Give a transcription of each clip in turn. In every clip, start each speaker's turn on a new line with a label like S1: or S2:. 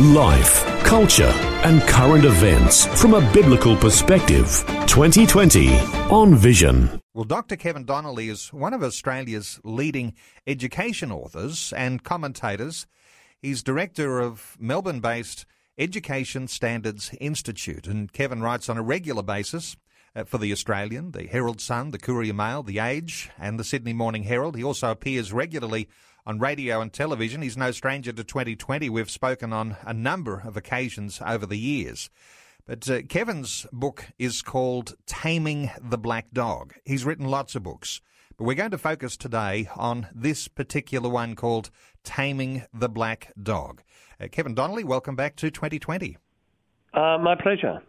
S1: Life, culture, and current events from a biblical perspective. 2020 on Vision.
S2: Well, Dr. Kevin Donnelly is one of Australia's leading education authors and commentators. He's director of Melbourne based Education Standards Institute. And Kevin writes on a regular basis uh, for The Australian, The Herald Sun, The Courier Mail, The Age, and The Sydney Morning Herald. He also appears regularly on radio and television. He's no stranger to 2020. We've spoken on a number of occasions over the years. But uh, Kevin's book is called Taming the Black Dog. He's written lots of books, but we're going to focus today on this particular one called Taming the Black Dog. Uh, Kevin Donnelly, welcome back to 2020.
S3: Uh, my pleasure.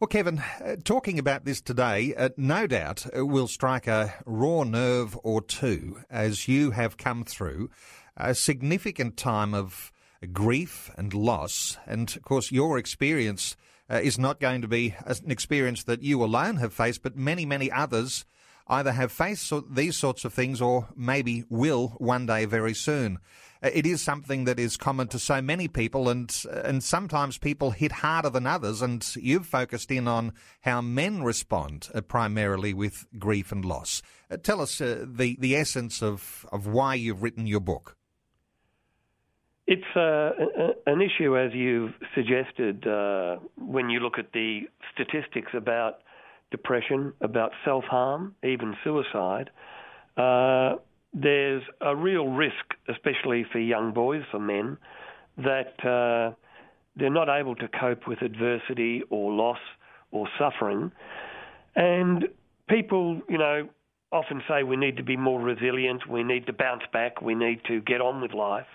S2: Well, Kevin, uh, talking about this today, uh, no doubt uh, will strike a raw nerve or two as you have come through a significant time of grief and loss. And of course, your experience uh, is not going to be an experience that you alone have faced, but many, many others either have faced these sorts of things or maybe will one day very soon. Uh, it is something that is common to so many people, and and sometimes people hit harder than others. And you've focused in on how men respond uh, primarily with grief and loss. Uh, tell us uh, the the essence of of why you've written your book.
S3: It's uh, an issue, as you've suggested, uh, when you look at the statistics about depression, about self harm, even suicide. There's a real risk, especially for young boys, for men, that uh, they're not able to cope with adversity or loss or suffering. And people, you know, often say we need to be more resilient, we need to bounce back, we need to get on with life.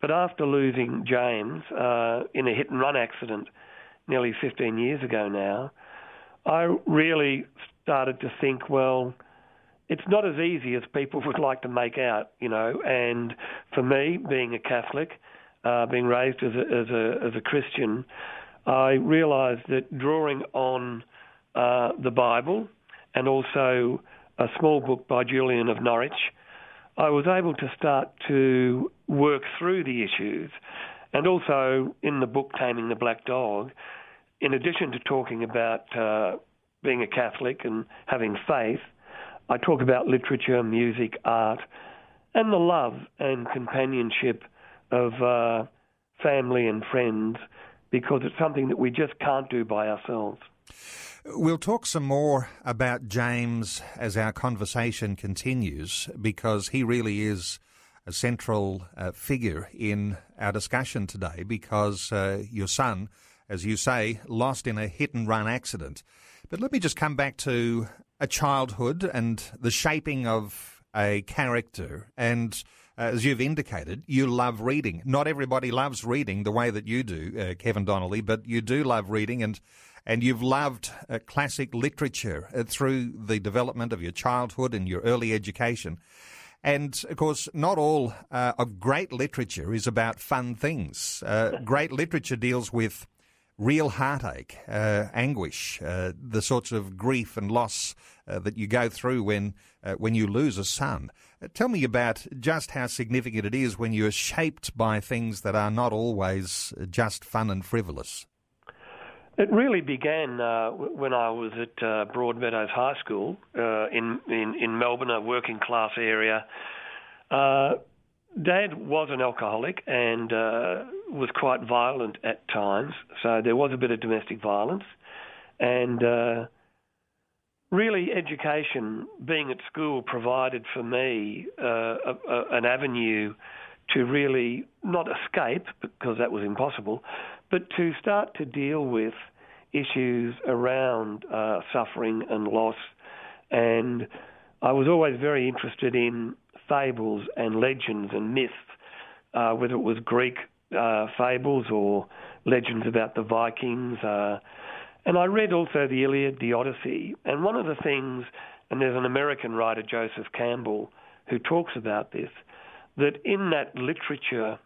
S3: But after losing James uh, in a hit and run accident nearly 15 years ago now, I really started to think, well, it's not as easy as people would like to make out, you know. And for me, being a Catholic, uh, being raised as a, as a as a Christian, I realised that drawing on uh, the Bible and also a small book by Julian of Norwich, I was able to start to work through the issues. And also in the book Taming the Black Dog, in addition to talking about uh, being a Catholic and having faith, I talk about literature, music, art, and the love and companionship of uh, family and friends because it's something that we just can't do by ourselves.
S2: We'll talk some more about James as our conversation continues because he really is a central uh, figure in our discussion today because uh, your son, as you say, lost in a hit and run accident. But let me just come back to a childhood and the shaping of a character. And uh, as you've indicated, you love reading. Not everybody loves reading the way that you do, uh, Kevin Donnelly, but you do love reading and and you've loved uh, classic literature uh, through the development of your childhood and your early education. And of course, not all uh, of great literature is about fun things. Uh, great literature deals with real heartache, uh, anguish, uh, the sorts of grief and loss uh, that you go through when uh, when you lose a son. Uh, tell me about just how significant it is when you're shaped by things that are not always just fun and frivolous.
S3: It really began uh, when I was at Broadmeadows High School in, in in Melbourne, a working class area. Dad was an alcoholic and uh, was quite violent at times, so there was a bit of domestic violence. And uh, really, education, being at school, provided for me uh, a, a, an avenue to really not escape, because that was impossible, but to start to deal with issues around uh, suffering and loss. And I was always very interested in fables and legends and myths, uh, whether it was Greek uh, fables or legends about the Vikings. Uh, And I read also the Iliad, the Odyssey, and one of the things, and there's an American writer, Joseph Campbell, who talks about this, that in that literature,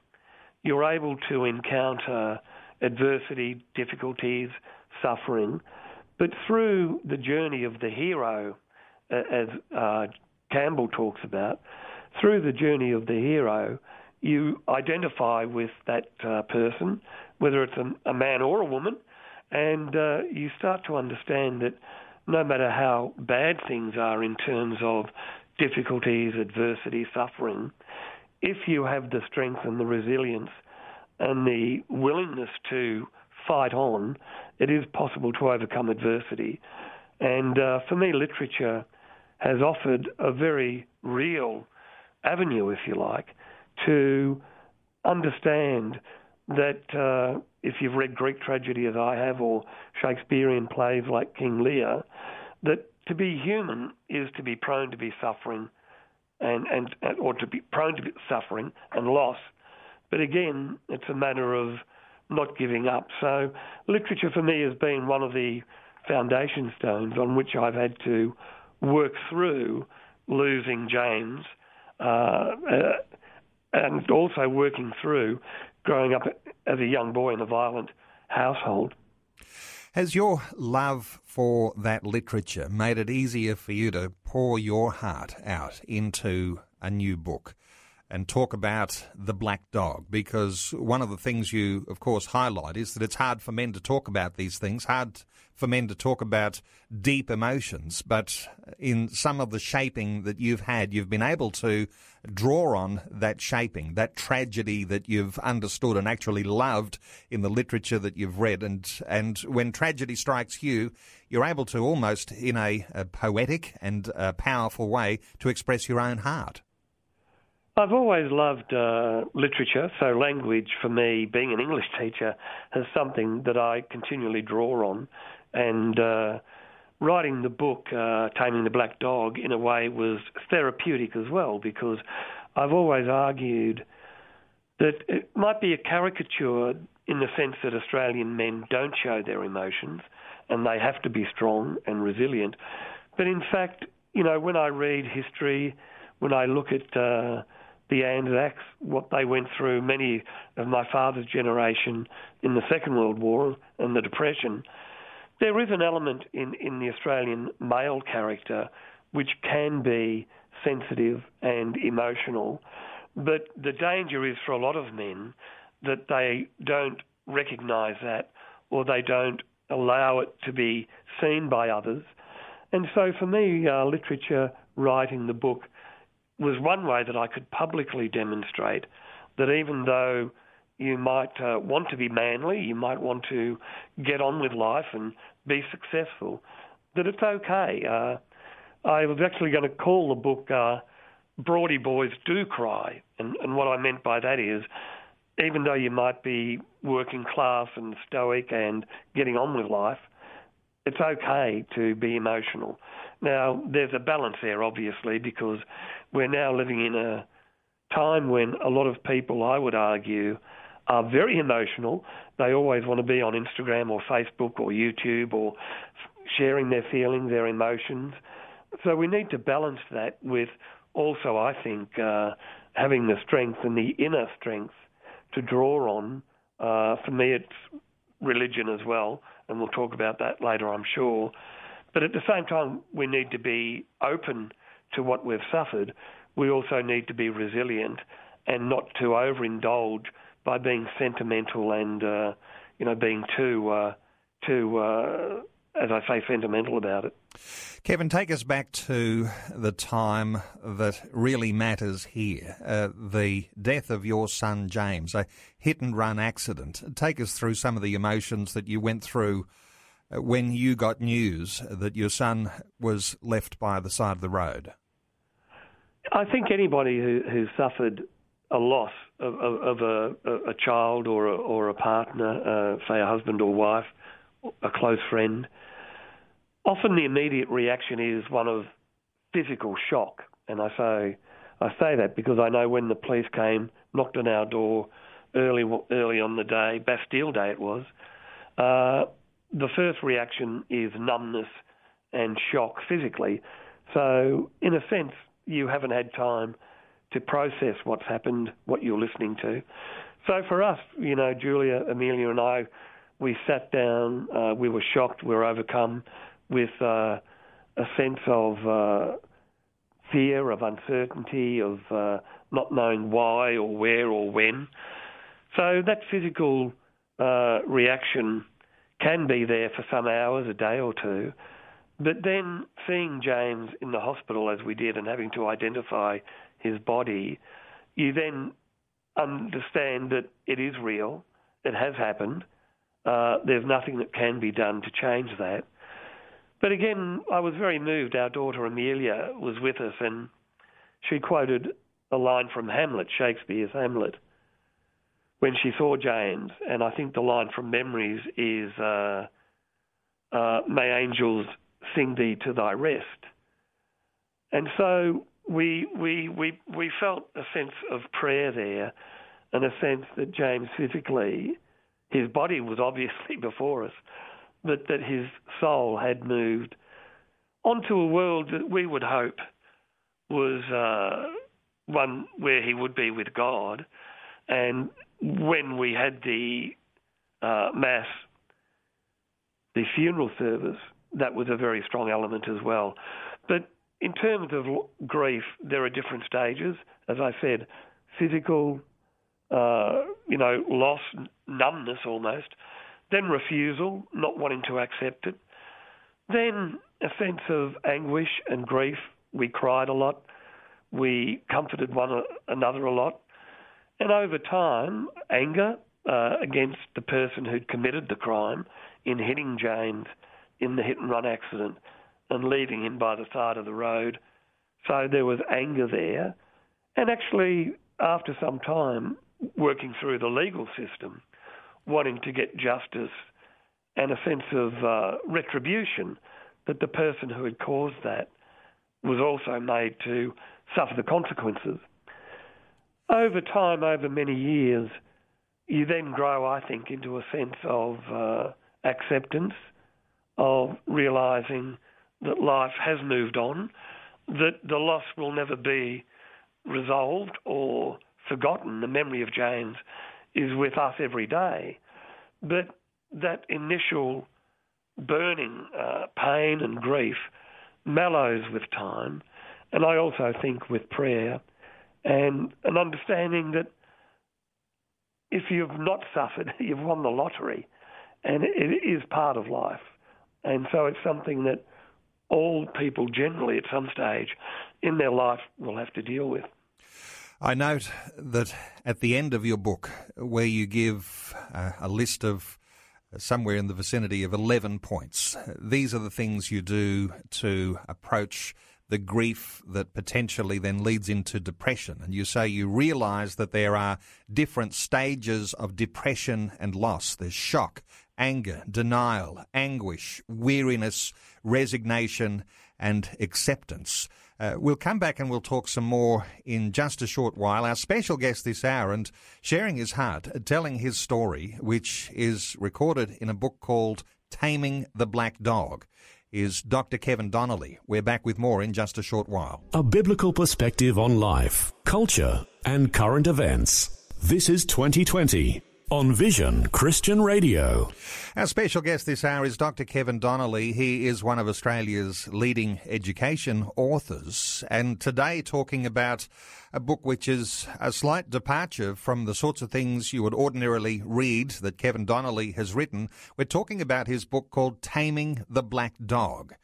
S3: you're able to encounter adversity, difficulties, suffering, but through the journey of the hero, as uh, Campbell talks about, through the journey of the hero, you identify with that uh, person, whether it's a, a, man or a woman, and uh, you start to understand that no matter how bad things are in terms of difficulties, adversity, suffering, if you have the strength and the resilience and the willingness to fight on, it is possible to overcome adversity. And uh, for me, literature has offered a very real avenue, if you like, to understand that uh, if you've read Greek tragedy as I have, or Shakespearean plays like King Lear, that to be human is to be prone to be suffering, and, and or to be prone to be suffering and loss. But again, it's a matter of not giving up. So literature for me has been one of the foundation stones on which I've had to work through losing James. Uh, uh, and also working through growing up as a young boy in a violent household.
S2: Has your love for that literature made it easier for you to pour your heart out into a new book and talk about the black dog? Because one of the things you, of course, highlight is that it's hard for men to talk about these things, hard for men to talk about deep emotions, but in some of the shaping that you've had, you've been able to draw on that shaping, that tragedy that you've understood and actually loved in the literature that you've read. And, and when tragedy strikes you, you're able to almost, in a, a poetic and a powerful way, to express your own heart.
S3: I've always loved uh, literature, so language for me, being an English teacher, is something that I continually draw on and uh, writing the book uh, Taming the Black Dog in a way was therapeutic as well because I've always argued that it might be a caricature in the sense that Australian men don't show their emotions and they have to be strong and resilient. But in fact, you know, when I read history, when I look at uh, the Anzacs, what they went through, many of my father's generation in the Second World War and the Depression, there is an element in, in the Australian male character which can be sensitive and emotional, but the danger is for a lot of men that they don't recognise that or they don't allow it to be seen by others. And so for me, uh, literature, writing the book, was one way that I could publicly demonstrate that even though you might uh, want to be manly, you might want to get on with life and be successful, that it's okay. Uh, I was actually going to call the book uh, Broady Boys Do Cry. And, and what I meant by that is, even though you might be working class and stoic and getting on with life, it's okay to be emotional. Now, there's a balance there, obviously, because we're now living in a time when a lot of people, I would argue, are very emotional. They always want to be on Instagram or Facebook or YouTube or sharing their feelings, their emotions. So we need to balance that with also, I think, uh, having the strength and the inner strength to draw on. Uh, for me, it's religion as well, and we'll talk about that later, I'm sure. But at the same time, we need to be open to what we've suffered. We also need to be resilient and not to overindulge by being sentimental and uh, you know being too uh, too uh, as I say sentimental about it.
S2: Kevin, take us back to the time that really matters here uh, the death of your son James, a hit and run accident. Take us through some of the emotions that you went through when you got news that your son was left by the side of the road.
S3: I think anybody who, who suffered a loss of, of, of a, a, child or a, or a partner, uh, say a husband or wife, a close friend, often the immediate reaction is one of physical shock. And I say, I say that because I know when the police came, knocked on our door early, early on the day, Bastille Day it was, uh, the first reaction is numbness and shock physically. So, in a sense, you haven't had time to process what's happened, what you're listening to. So, for us, you know, Julia, Amelia, and I, we sat down, uh, we were shocked, we were overcome with uh, a sense of uh, fear, of uncertainty, of uh, not knowing why or where or when. So, that physical uh, reaction can be there for some hours, a day or two. But then seeing James in the hospital as we did and having to identify his body, you then understand that it is real, it has happened, uh, there's nothing that can be done to change that. But again, I was very moved. Our daughter Amelia was with us and she quoted a line from Hamlet, Shakespeare's Hamlet, when she saw James. And I think the line from Memories is, uh, uh, May angels sing thee to thy rest. And so we, we, we, we felt a sense of prayer there and a sense that James physically, his body was obviously before us, but that his soul had moved onto a world that we would hope was uh, one where he would be with God. And when we had the uh, Mass, the funeral service, that was a very strong element as well. But in terms of grief, there are different stages. As I said, physical, uh, you know, loss, numbness almost, then refusal, not wanting to accept it, then a sense of anguish and grief. We cried a lot, we comforted one another a lot, and over time, anger uh, against the person who'd committed the crime in hitting James in the hit and run accident and leaving him by the side of the road. So there was anger there. And actually, after some time, working through the legal system, wanting to get justice and a sense of uh, retribution that the person who had caused that was also made to suffer the consequences. Over time, over many years, you then grow, I think, into a sense of uh, acceptance of realizing that life has moved on, that the loss will never be resolved or forgotten. The memory of James is with us every day. But that initial burning uh, pain and grief mellows with time. And I also think with prayer and an understanding that if you've not suffered, you've won the lottery. And it is part of life. And so it's something that all people generally at some stage in their life will have to deal with.
S2: I note that at the end of your book, where you give uh, a list of uh, somewhere in the vicinity of 11 points, these are the things you do to approach the grief that potentially then leads into depression. And you say you realize that there are different stages of depression and loss. There's shock, anger, denial, anguish, weariness, resignation, and acceptance. Uh, we'll come back and we'll talk some more in just a short while. Our special guest this hour and sharing his heart, telling his story, which is recorded in a book called Taming the Black Dog, is Dr. Kevin Donnelly. We're back with more in just a short while.
S1: A biblical perspective on life, culture, and current events. This is 2020 on Vision Christian Radio.
S2: Our special guest this hour is Dr. Kevin Donnelly. He is one of Australia's leading education authors, and today talking about a book which is a slight departure from the sorts of things you would ordinarily read that Kevin Donnelly has written. We're talking about his book called Taming the Black Dog.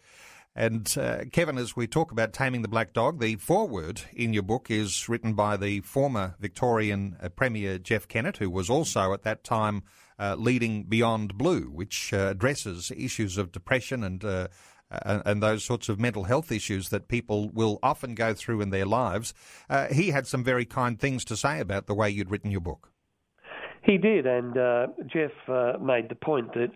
S2: And uh, Kevin, as we talk about taming the black dog, the foreword in your book is written by the former Victorian uh, Premier Jeff Kennett, who was also at that time uh, leading Beyond Blue, which uh, addresses issues of depression and, uh, and, those sorts of mental health issues that people will often go through in their lives. Uh, he had some very kind things to say about the way you'd written your book.
S3: He did, and Jeff made the point that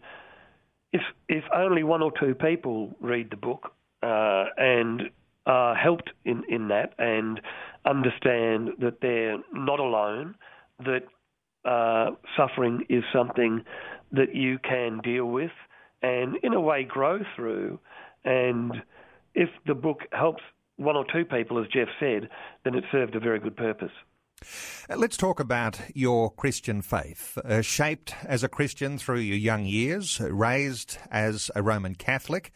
S3: if if only one or two people read the book uh, and are helped in, in that and understand that they're not alone, that uh, suffering is something that you can deal with and, in a way, grow through. And if the book helps one or two people, as Jeff said, then it served a very good purpose.
S2: Uh, let's talk about your Christian faith. Uh, shaped as a Christian through your young years, raised as a Roman Catholic,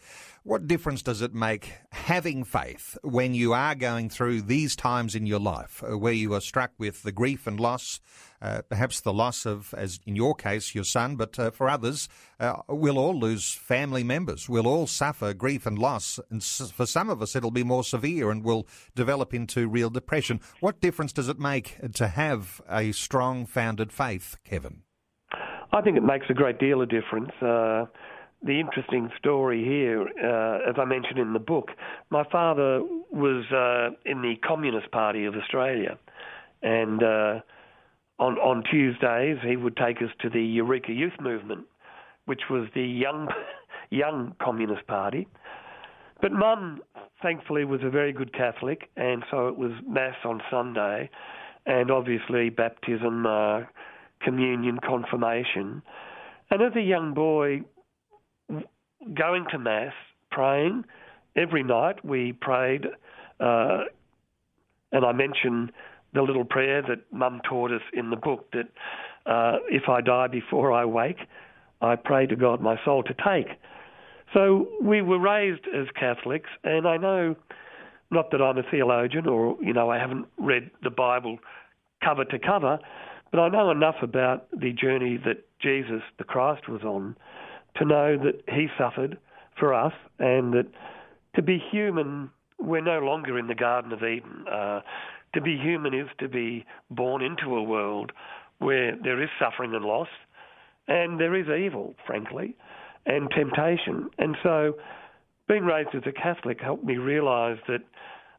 S2: what difference does it make having faith when you are going through these times in your life uh, where you are struck with the grief and loss, uh, perhaps the loss of, as in your case, your son, but uh, for others, uh, we'll all lose family members. We'll all suffer grief and loss. And for some of us, it'll be more severe and will develop into real depression. What difference does it make to have a strong, founded faith, Kevin?
S3: I think it makes a great deal of difference. The interesting story here, uh, as I mentioned in the book, my father was uh, in the Communist Party of Australia, and uh, on on Tuesdays he would take us to the Eureka Youth Movement, which was the young young Communist Party. But Mum, thankfully, was a very good Catholic, and so it was Mass on Sunday, and obviously baptism, uh, communion, confirmation. And as a young boy, going to Mass, praying. Every night we prayed, uh, and I mentioned the little prayer that Mum taught us in the book that uh, if I die before I wake, I pray to God my soul to take. So we were raised as Catholics, and I know, not that I'm a theologian or, you know, I haven't read the Bible cover to cover, but I know enough about the journey that Jesus, the Christ, was on to know that he suffered for us and that to be human, we're no longer in the Garden of Eden. Uh, to be human is to be born into a world where there is suffering and loss, and there is evil, frankly, and temptation. And so, being raised as a Catholic helped me realise that,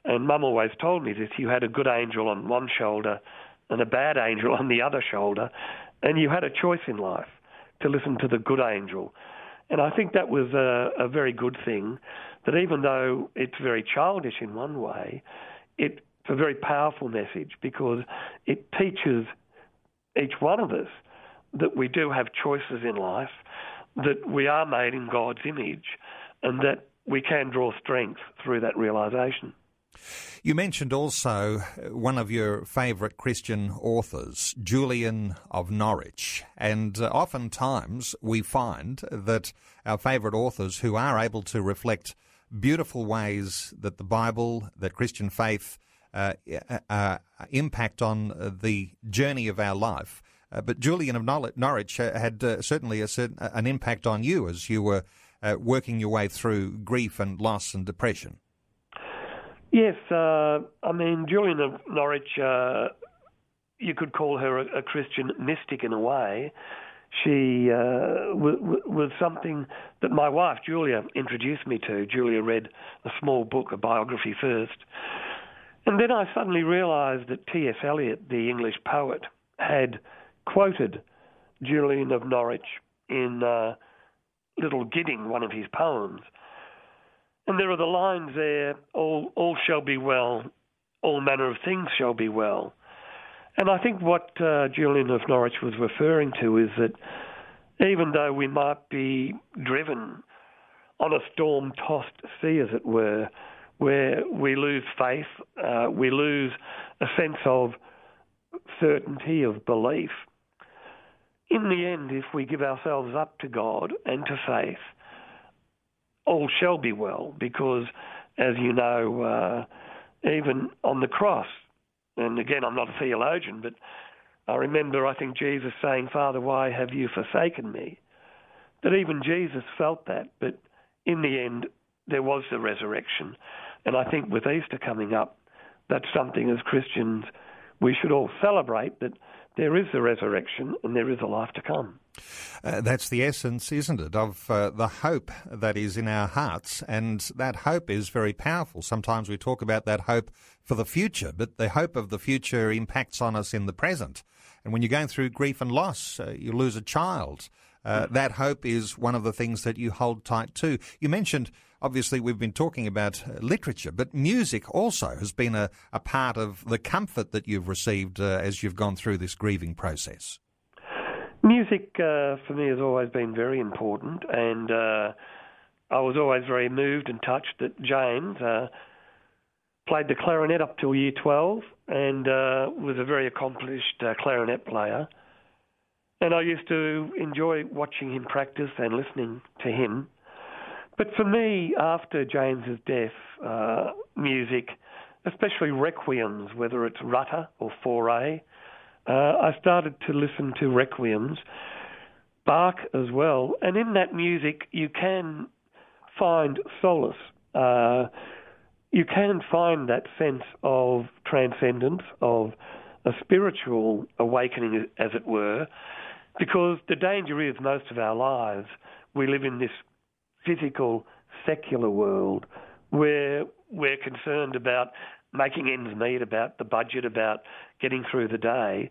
S3: and Mum always told me this: you had a good angel on one shoulder and a bad angel on the other shoulder, and you had a choice in life to listen to the good angel. And I think that was a, a very good thing, that even though it's very childish in one way, it's a very powerful message because it teaches each one of us that we do have choices in life, that we are made in God's image, and that we can draw strength through that realization.
S2: You mentioned also one of your favourite Christian authors, Julian of Norwich. And uh, oftentimes we find that our favourite authors who are able to reflect beautiful ways that the Bible, that Christian faith, uh, uh, uh impact on the journey of our life. Uh, but Julian of Norwich had uh, certainly a certain, an impact on you as you were working your way through grief and loss and depression.
S3: Yes, uh, I mean Julian of Norwich. Uh, you could call her a, a, Christian mystic in a way. She uh, w- w- was something that my wife Julia introduced me to. Julia read a small book, a biography first, and then I suddenly realised that T.S. Eliot, the English poet, had quoted Julian of Norwich in uh, Little Gidding, one of his poems. And there are the lines there all, all shall be well, all manner of things shall be well. And I think what uh, Julian of Norwich was referring to is that even though we might be driven on a storm tossed sea, as it were, where we lose faith, uh, we lose a sense of certainty of belief. In the end, if we give ourselves up to God and to faith, all shall be well, because, as you know, uh, even on the cross, and again, I'm not a theologian, but I remember, I think, Jesus saying, Father, why have you forsaken me? That even Jesus felt that, but in the end, there was the resurrection. And I think with Easter coming up, that's something as Christians we should all celebrate that there is a resurrection and there is a life to come.
S2: Uh, that's the essence, isn't it, of uh, the hope that is in our hearts. And that hope is very powerful. Sometimes we talk about that hope for the future, but the hope of the future impacts on us in the present. And when you're going through grief and loss, uh, you lose a child. Uh, that hope is one of the things that you hold tight to. You mentioned obviously we've been talking about uh, literature, but music also has been a, a part of the comfort that you've received uh, as you've gone through this grieving process.
S3: Music uh, for me has always been very important, and uh, I was always very moved and touched that James played the clarinet up till year 12 and was a very accomplished clarinet player. And I used to enjoy watching him practice and listening to him. But for me, after James's death, uh, music, especially requiems, whether it's Rutter or Fauré, uh, I started to listen to requiems, Bach as well, and in that music you can find solace. Uh, you can find that sense of transcendence, of a spiritual awakening, as it were, because the danger is most of our lives we live in this physical, secular world where we're concerned about making ends meet, about the budget, about getting through the day.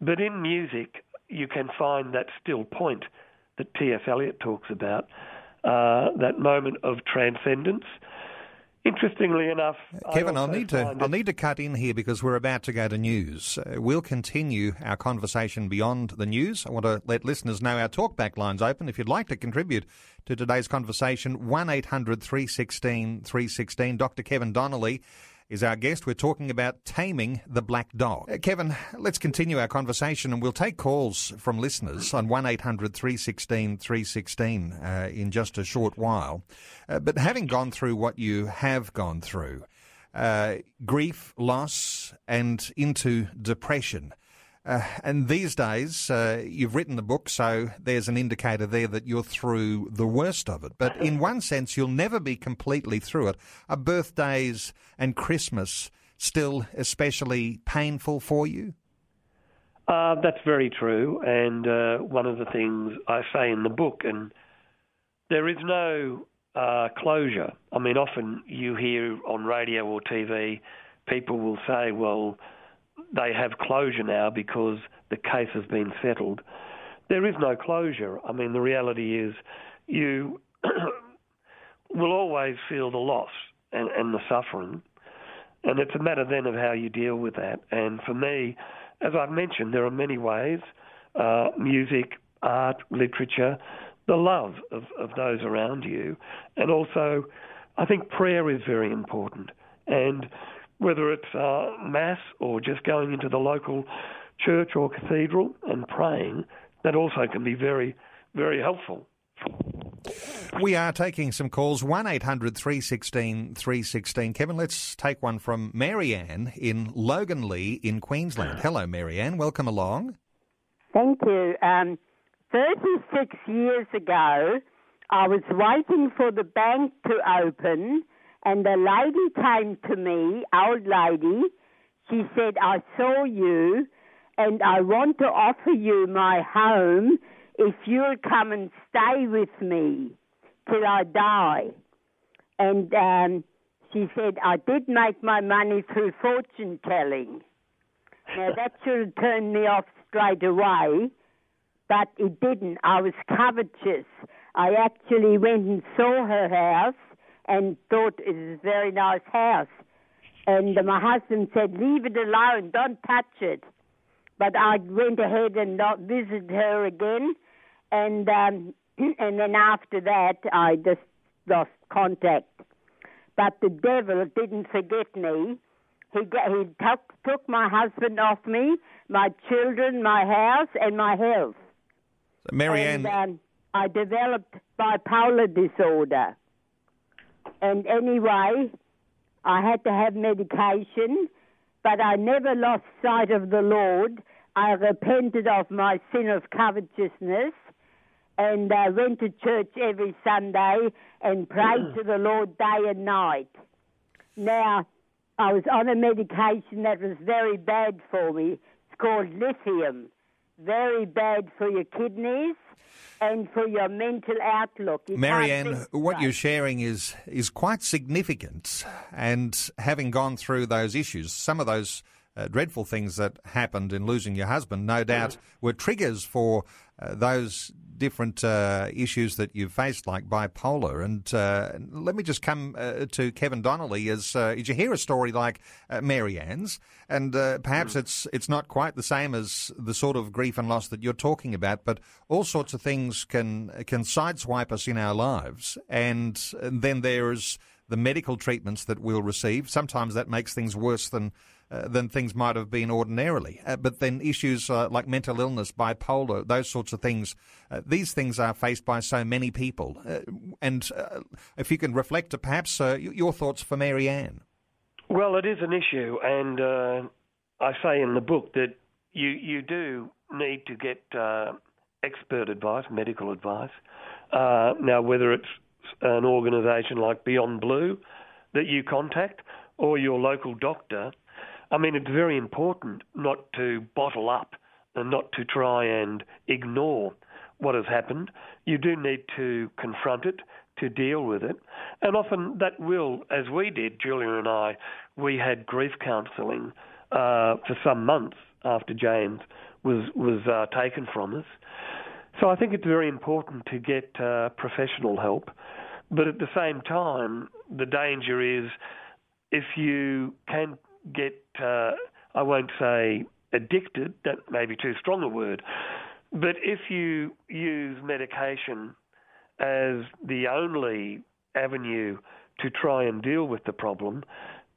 S3: But in music, you can find that still point that T.S. Eliot talks about, uh, that moment of transcendence. Interestingly enough,
S2: Kevin, I'll need to I'll need to cut in here because we're about to go to news. Uh, we'll continue our conversation beyond the news. I want to let listeners know our talkback lines open. If you'd like to contribute to today's conversation, one 316 316. Dr. Kevin Donnelly is our guest. We're talking about taming the black dog. Uh, Kevin, let's continue our conversation and we'll take calls from listeners on 1 800 316 316 uh, in just a short while. Uh, but having gone through what you have gone through, uh, grief, loss, and into depression, uh, and these days, uh, you've written the book, so there's an indicator there that you're through the worst of it. But in one sense, you'll never be completely through it. Are birthdays and Christmas still especially painful for you?
S3: Uh, that's very true. And uh, one of the things I say in the book, and there is no uh, closure. I mean, often you hear on radio or TV, people will say, well, they have closure now because the case has been settled. There is no closure. I mean, the reality is you will always feel the loss and, and the suffering. And it's a matter then of how you deal with that. And for me, as I've mentioned, there are many ways uh, music, art, literature, the love of, of those around you. And also, I think prayer is very important. And whether it's uh, mass or just going into the local church or cathedral and praying, that also can be very, very helpful.
S2: We are taking some calls, 1 800 316 316. Kevin, let's take one from Marianne in Loganlea in Queensland. Hello, Marianne. Welcome along.
S4: Thank you. Um, 36 years ago, I was waiting for the bank to open and the lady came to me, old lady. She said, I saw you and I want to offer you my home if you'll come and stay with me till I die. And um, she said, I did make my money through fortune telling. Now, that should have turned me off straight away, but it didn't. I was covetous. I actually went and saw her house and thought it was a very nice house. And my husband said, Leave it alone, don't touch it. But I went ahead and not visited her again. And, um, and then after that, I just lost contact. But the devil didn't forget me. He, he took, took my husband off me, my children, my house, and my health.
S2: So Marianne.
S4: And, um, I developed bipolar disorder. And anyway, I had to have medication, but I never lost sight of the Lord. I repented of my sin of covetousness and uh, went to church every Sunday and prayed to the Lord day and night. Now, I was on a medication that was very bad for me. It's called lithium. Very bad for your kidneys and for your mental outlook. You
S2: Marianne, what you're sharing is is quite significant, and having gone through those issues, some of those uh, dreadful things that happened in losing your husband, no doubt, were triggers for uh, those different uh, issues that you've faced, like bipolar. And uh, let me just come uh, to Kevin Donnelly. As, as you hear a story like Marianne's, and perhaps mm. it's it's not quite the same as the sort of grief and loss that you're talking about, but all sorts of things can can sideswipe us in our lives, and, and then there's the medical treatments that we'll receive. Sometimes that makes things worse than uh, than things might have been ordinarily. Uh, but then issues uh, like mental illness, bipolar, those sorts of things, uh, these things are faced by so many people. Uh, and if you can reflect, perhaps your thoughts for Marianne.
S3: Well, it is an issue, and I say in the book that you you do need to get expert advice, medical advice. now, whether it's an organisation like Beyond Blue that you contact or your local doctor, I mean, it's very important not to bottle up and not to try and ignore what has happened. You do need to confront it, to deal with it. And often that will, as we did, Julia and I, we had grief counselling uh, for some months after James was, was uh, taken from us. So I think it's very important to get uh, professional help. But at the same time, the danger is if you can get, uh, I won't say addicted, that may be too strong a word, but if you use medication as the only avenue to try and deal with the problem,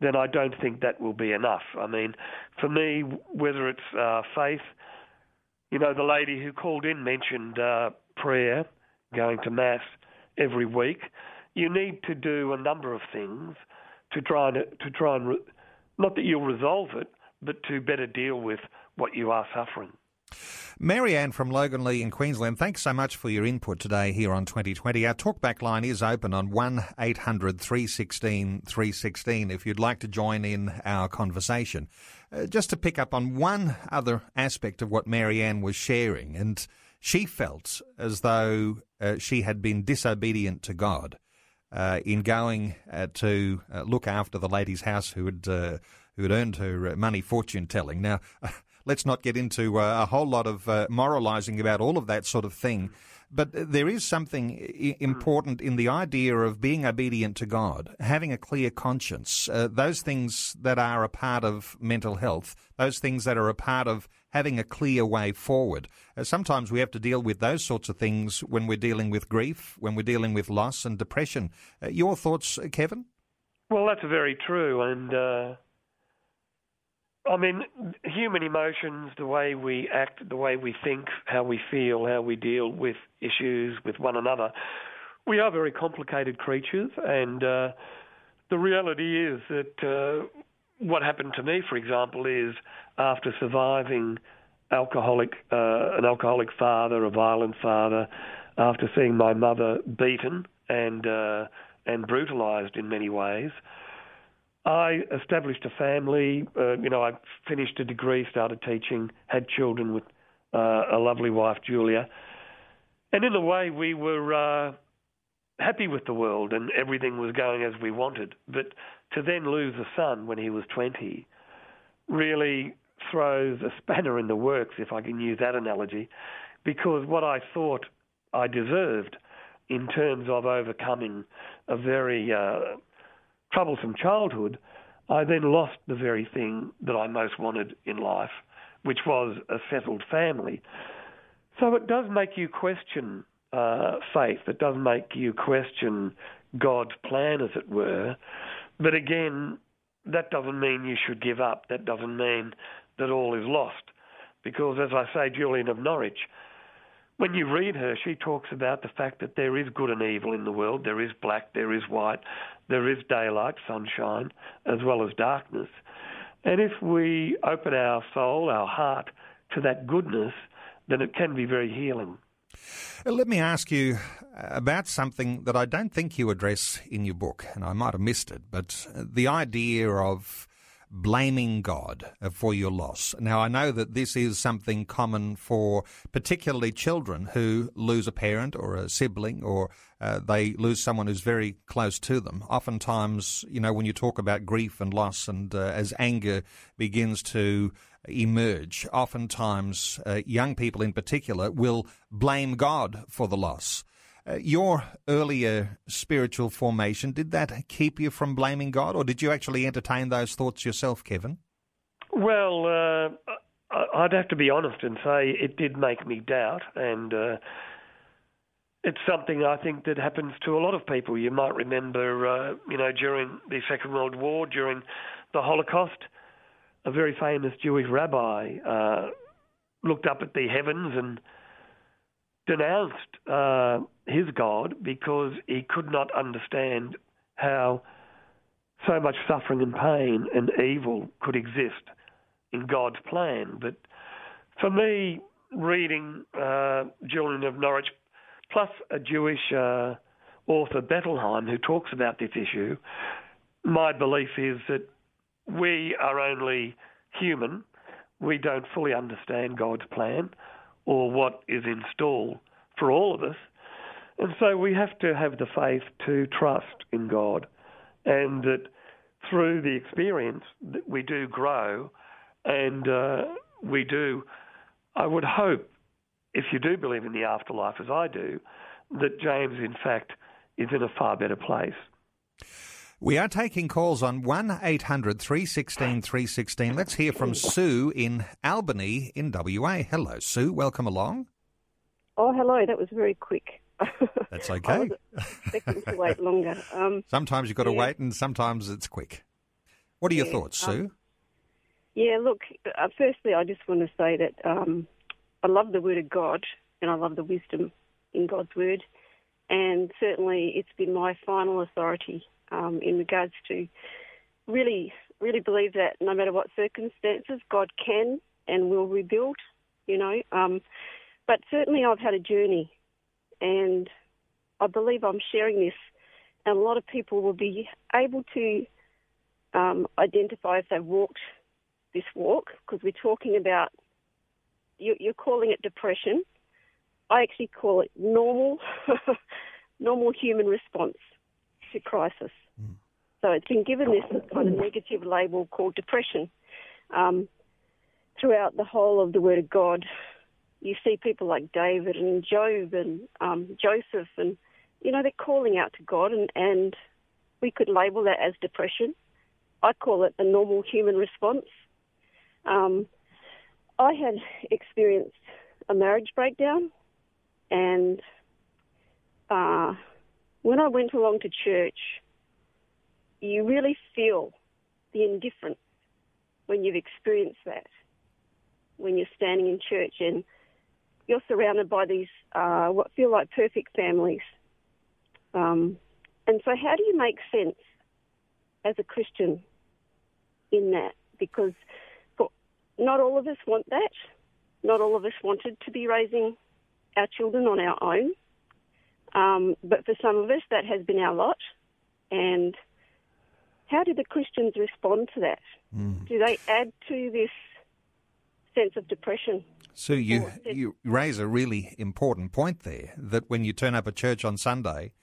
S3: then I don't think that will be enough. I mean, for me, whether it's uh, faith, you know, the lady who called in mentioned uh, prayer, going to Mass every week. You need to do a number of things to try and to try and re- not that you'll resolve it, but to better deal with what you are suffering.
S2: Marianne from Loganlea in Queensland, thanks so much for your input today here on 2020. Our talkback line is open on 1 800 316 316 if you'd like to join in our conversation. Uh, just to pick up on one other aspect of what Marianne was sharing, and she felt as though uh, she had been disobedient to God in going uh, to uh, look after the lady's house who had uh, who had earned her uh, money fortune telling. Now, let's not get into a whole lot of moralising about all of that sort of thing. But there is something important in the idea of being obedient to God, having a clear conscience, uh, those things that are a part of mental health, those things that are a part of having a clear way forward. Uh, sometimes we have to deal with those sorts of things when we're dealing with grief, when we're dealing with loss and depression. Uh, your thoughts, Kevin?
S3: Well, that's very true. And uh, I mean, human emotions, the way we act, the way we think, how we feel, how we deal with issues with one another, we are very complicated creatures. And uh, the reality is that uh, what happened to me, for example, is after surviving alcoholic, uh, an alcoholic father, a violent father, after seeing my mother beaten and uh, and brutalised in many ways. I established a family. Uh, you know, I finished a degree, started teaching, had children with uh, a lovely wife, Julia. And in a way, we were uh, happy with the world and everything was going as we wanted. But to then lose a son when he was 20 really throws a spanner in the works, if I can use that analogy, because what I thought I deserved in terms of overcoming a very uh, troublesome childhood, I then lost the very thing that I most wanted in life, which was a settled family. So it does make you question uh, faith. It does make you question God's plan, as it were. But again, that doesn't mean you should give up. That doesn't mean that all is lost. Because, as I say, Julian of Norwich, when you read her, she talks about the fact that there is good and evil in the world. There is black, there is white, there is daylight, sunshine, as well as darkness. And if we open our soul, our heart to that goodness, then it can be very healing.
S2: Uh, let me ask you about something that I don't think you address in your book, and I might have missed it, but the idea of blaming God uh, for your loss. Now, I know that this is something common for particularly children who lose a parent or a sibling or uh, they lose someone who's very close to them. Oftentimes, you know, when you talk about grief and loss and uh, as anger begins to emerge, oftentimes uh, young people in particular will blame God for the loss. Uh, your earlier spiritual formation, did that keep you from blaming God, or did you actually entertain those thoughts yourself, Kevin?
S3: Well, uh, I'd have to be honest and say it did make me doubt, and uh, it's something I think that happens to a lot of people. You might remember, uh, you know, during the Second World War, during the Holocaust, a very famous Jewish rabbi uh, looked up at the heavens and denounced uh, his God because he could not understand how so much suffering and pain and evil could exist in God's plan. But for me, reading uh, Julian of Norwich, plus a Jewish uh, author, Bettelheim, who talks about this issue, my belief is that we are only human. We don't fully understand God's plan or what is in store for all of us. And so we have to have the faith to trust in God and that through the experience that we do grow and uh, we do, I would hope, if you do believe in the afterlife as I do, that James, in fact, is in a far better place.
S2: We are taking calls on 1 800 316 316. Let's hear from Sue in Albany in WA. Hello, Sue. Welcome along.
S5: Oh, hello. That was very quick.
S2: That's okay.
S5: expecting to wait longer. Um,
S2: sometimes you've got to yeah. wait, and sometimes it's quick. What are your yeah, thoughts, Sue? Um,
S5: yeah, look. Uh, firstly, I just want to say that um, I love the Word of God, and I love the wisdom in God's Word, and certainly it's been my final authority um, in regards to really, really believe that no matter what circumstances, God can and will rebuild. You know, um, but certainly I've had a journey, and I believe I'm sharing this, and a lot of people will be able to um, identify if they've walked this walk, because we're talking about, you, you're calling it depression. I actually call it normal, normal human response to crisis. Mm. So it's been given this kind of negative label called depression. Um, throughout the whole of the Word of God, you see people like David and Job and um, Joseph, and you know they're calling out to God, and, and we could label that as depression. I call it a normal human response. Um, I had experienced a marriage breakdown, and uh, when I went along to church, you really feel the indifference when you've experienced that. When you're standing in church and you're surrounded by these uh, what feel like perfect families. Um, and so, how do you make sense as a Christian in that? Because not all of us want that. Not all of us wanted to be raising our children on our own. Um, but for some of us, that has been our lot. And how do the Christians respond to that? Mm. Do they add to this sense of depression?
S2: So you you raise a really important point there that when you turn up at church on Sunday,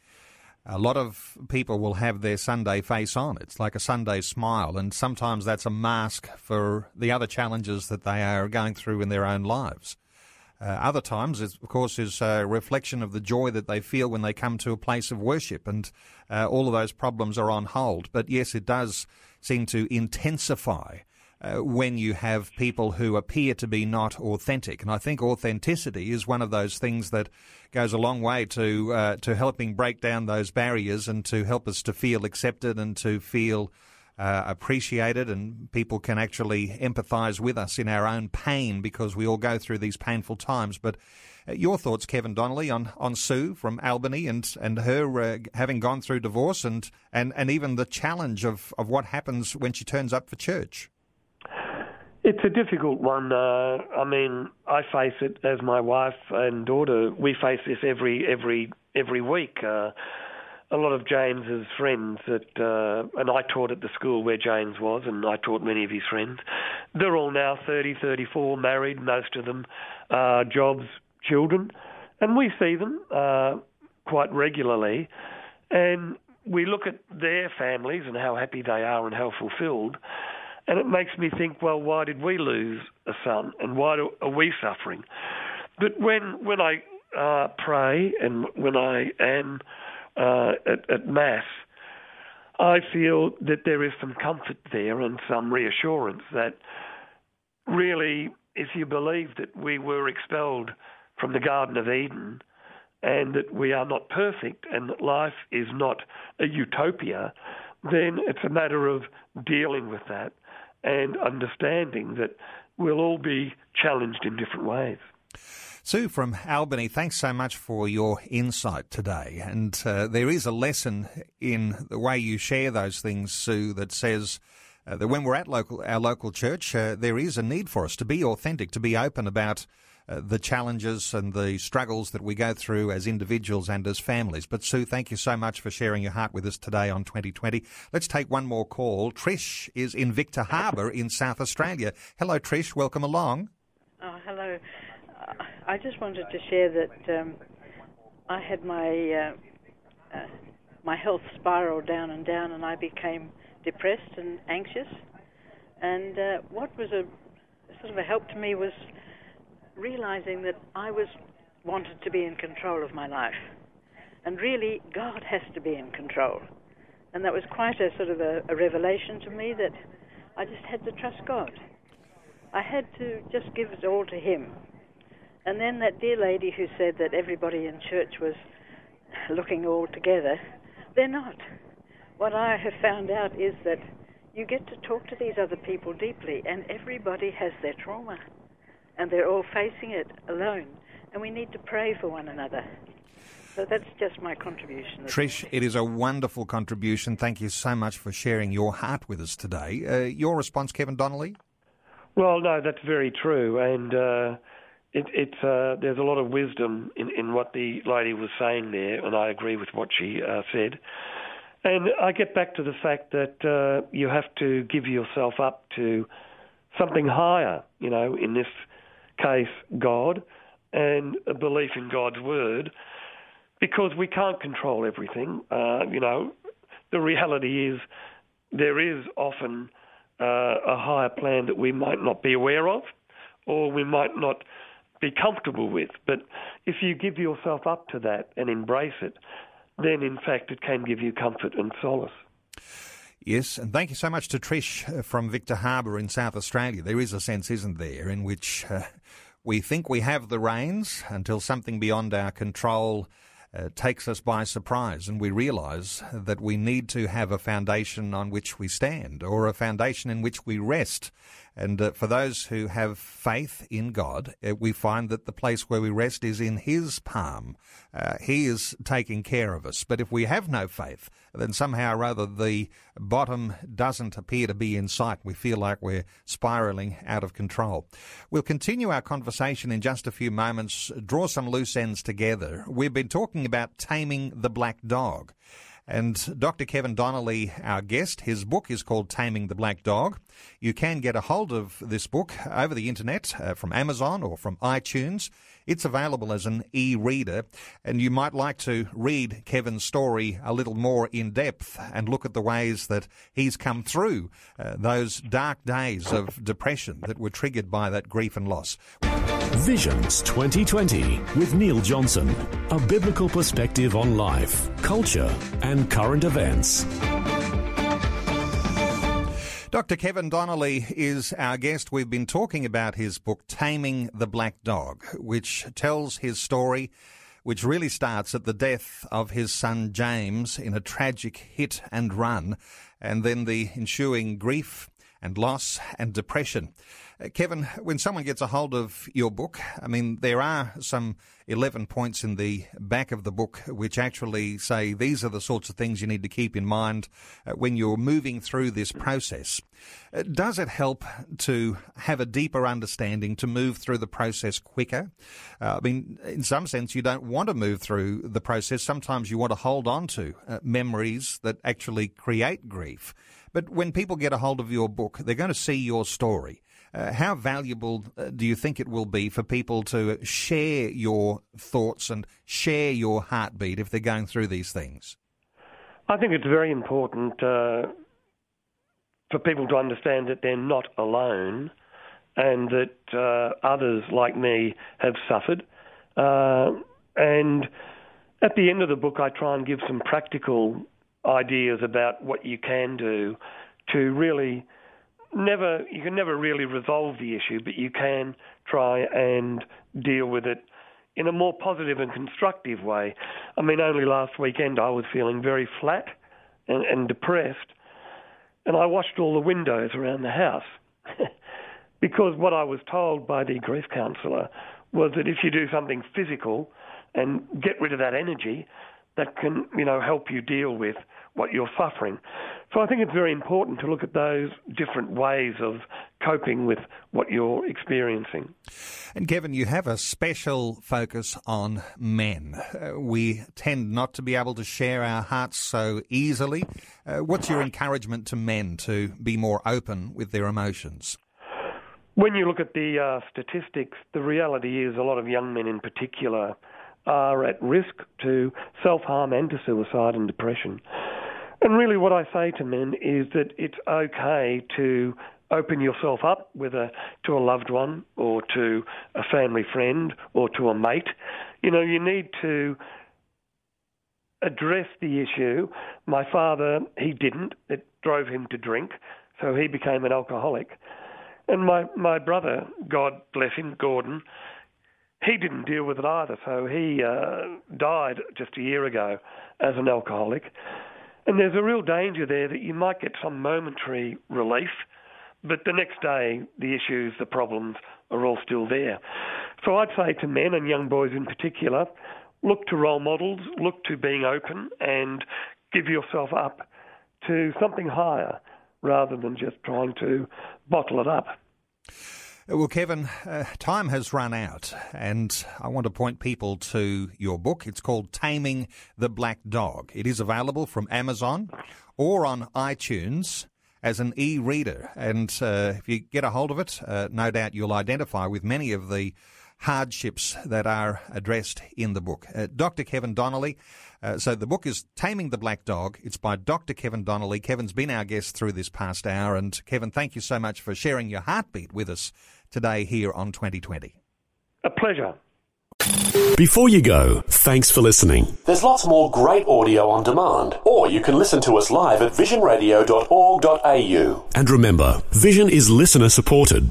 S2: a lot of people will have their Sunday face on. It's like a Sunday smile, and sometimes that's a mask for the other challenges that they are going through in their own lives. Uh, other times, of course, is a reflection of the joy that they feel when they come to a place of worship, and uh, all of those problems are on hold. But yes, it does seem to intensify uh, when you have people who appear to be not authentic. And I think authenticity is one of those things that goes a long way to uh, to helping break down those barriers and to help us to feel accepted and to feel uh, appreciated and people can actually empathise with us in our own pain because we all go through these painful times. But uh, your thoughts, Kevin Donnelly, on, on Sue from Albany and, and her uh, having gone through divorce and, and, and even the challenge of, of what happens when she turns up for church.
S3: It's a difficult one. Uh, I mean, I face it as my wife and daughter. We face this every every every week. A lot of James's friends that, uh, and I taught at the school where James was, and I taught many of his friends. They're all now 30, 34, married, most of them, uh, jobs, children, and we see them uh, quite regularly, and we look at their families and how happy they are and how fulfilled, and it makes me think, well, why did we lose a son, and why do, are we suffering? But when when I uh, pray and when I am uh, at, at Mass, I feel that there is some comfort there and some reassurance that really, if you believe that we were expelled from the Garden of Eden and that we are not perfect and that life is not a utopia, then it's a matter of dealing with that and understanding that we'll all be challenged in different ways.
S2: Sue from Albany, thanks so much for your insight today. And uh, there is a lesson in the way you share those things, Sue, that says uh, that when we're at local our local church, uh, there is a need for us to be authentic, to be open about uh, the challenges and the struggles that we go through as individuals and as families. But Sue, thank you so much for sharing your heart with us today on 2020. Let's take one more call. Trish is in Victor Harbor in South Australia. Hello, Trish. Welcome along.
S6: Oh, hello. I just wanted to share that um, I had my uh, uh, my health spiral down and down, and I became depressed and anxious. And uh, what was a sort of a help to me was realizing that I was wanted to be in control of my life, and really God has to be in control. And that was quite a sort of a, a revelation to me that I just had to trust God. I had to just give it all to Him and then that dear lady who said that everybody in church was looking all together, they're not. What I have found out is that you get to talk to these other people deeply, and everybody has their trauma, and they're all facing it alone, and we need to pray for one another. So that's just my contribution.
S2: Trish, it is a wonderful contribution. Thank you so much for sharing your heart with us today. Uh, your response, Kevin Donnelly?
S3: Well, no, that's very true, and. Uh, it, it's uh, there's a lot of wisdom in, in what the lady was saying there, and I agree with what she uh, said. And I get back to the fact that uh, you have to give yourself up to something higher, you know, in this case, God, and a belief in God's word, because we can't control everything. Uh, you know, the reality is there is often uh, a higher plan that we might not be aware of, or we might not be comfortable with. But if you give yourself up to that and embrace it, then in fact it can give you comfort and solace.
S2: Yes, and thank you so much to Trish uh, from Victor Harbor in South Australia. There is a sense, isn't there, in which uh, we think we have the reins until something beyond our control uh, takes us by surprise and we realise that we need to have a foundation on which we stand or a foundation in which we rest. And uh, for those who have faith in God, uh, we find that the place where we rest is in His palm. Uh, he is taking care of us. But if we have no faith, then somehow or other the bottom doesn't appear to be in sight. We feel like we're spiraling out of control. We'll continue our conversation in just a few moments, draw some loose ends together. We've been talking about taming the black dog. And Dr. Kevin Donnelly, our guest, his book is called Taming the Black Dog. You can get a hold of this book over the internet uh, from Amazon or from iTunes. It's available as an e-reader, and you might like to read Kevin's story a little more in depth and look at the ways that he's come through uh, those dark days of depression that were triggered by that grief and loss.
S1: Visions 2020 with Neil Johnson. A biblical perspective on life, culture, and current events.
S2: Dr. Kevin Donnelly is our guest. We've been talking about his book, Taming the Black Dog, which tells his story, which really starts at the death of his son James in a tragic hit and run, and then the ensuing grief and loss and depression. Uh, Kevin, when someone gets a hold of your book, I mean, there are some 11 points in the back of the book which actually say these are the sorts of things you need to keep in mind uh, when you're moving through this process. Uh, does it help to have a deeper understanding, to move through the process quicker? I mean, in some sense, you don't want to move through the process. Sometimes you want to hold on to memories that actually create grief. But when people get a hold of your book, they're going to see your story. Uh, how valuable uh, do you think it will be for people to share your thoughts and share your heartbeat if they're going through these things?
S3: I think it's very important uh, for people to understand that they're not alone and that uh, others like me have suffered. Uh, and at the end of the book, I try and give some practical ideas about what you can do to really never you can never really resolve the issue, but you can try and deal with it in a more positive and constructive way. I mean, only last weekend I was feeling very flat and, and depressed, and I washed all the windows around the house because what I was told by the grief counsellor was that if you do something physical and get rid of that energy, that can, you know, help you deal with what you're suffering. So I think it's very important to look at those different ways of coping with what you're experiencing.
S2: And Kevin, you have a special focus on men. Uh, we tend not to be able to share our hearts so easily. Uh, what's your encouragement to men to be more open with their emotions?
S3: When you look at the uh, statistics, the reality is a lot of young men in particular are at risk to self harm and to suicide and depression. And really, what I say to men is that it's okay to open yourself up, whether to a loved one or to a family friend or to a mate. You know, you need to address the issue. My father, he didn't. It drove him to drink, so he became an alcoholic. And my, my brother, God bless him, Gordon, he didn't deal with it either. So he uh, died just a year ago as an alcoholic. And there's a real danger there that you might get some momentary relief, but the next day the issues, the problems are all still there. So I'd say to men and young boys in particular, look to role models, look to being open, and give yourself up to something higher rather than just trying to bottle it up.
S2: Well, Kevin, uh, time has run out, and I want to point people to your book. It's called Taming the Black Dog. It is available from Amazon or on iTunes as an e reader. And uh, if you get a hold of it, uh, no doubt you'll identify with many of the hardships that are addressed in the book. Uh, Dr. Kevin Donnelly. Uh, so the book is Taming the Black Dog. It's by Dr. Kevin Donnelly. Kevin's been our guest through this past hour. And Kevin, thank you so much for sharing your heartbeat with us today here on 2020.
S3: A pleasure.
S1: Before you go, thanks for listening. There's lots more great audio on demand, or you can listen to us live at visionradio.org.au. And remember, Vision is listener supported.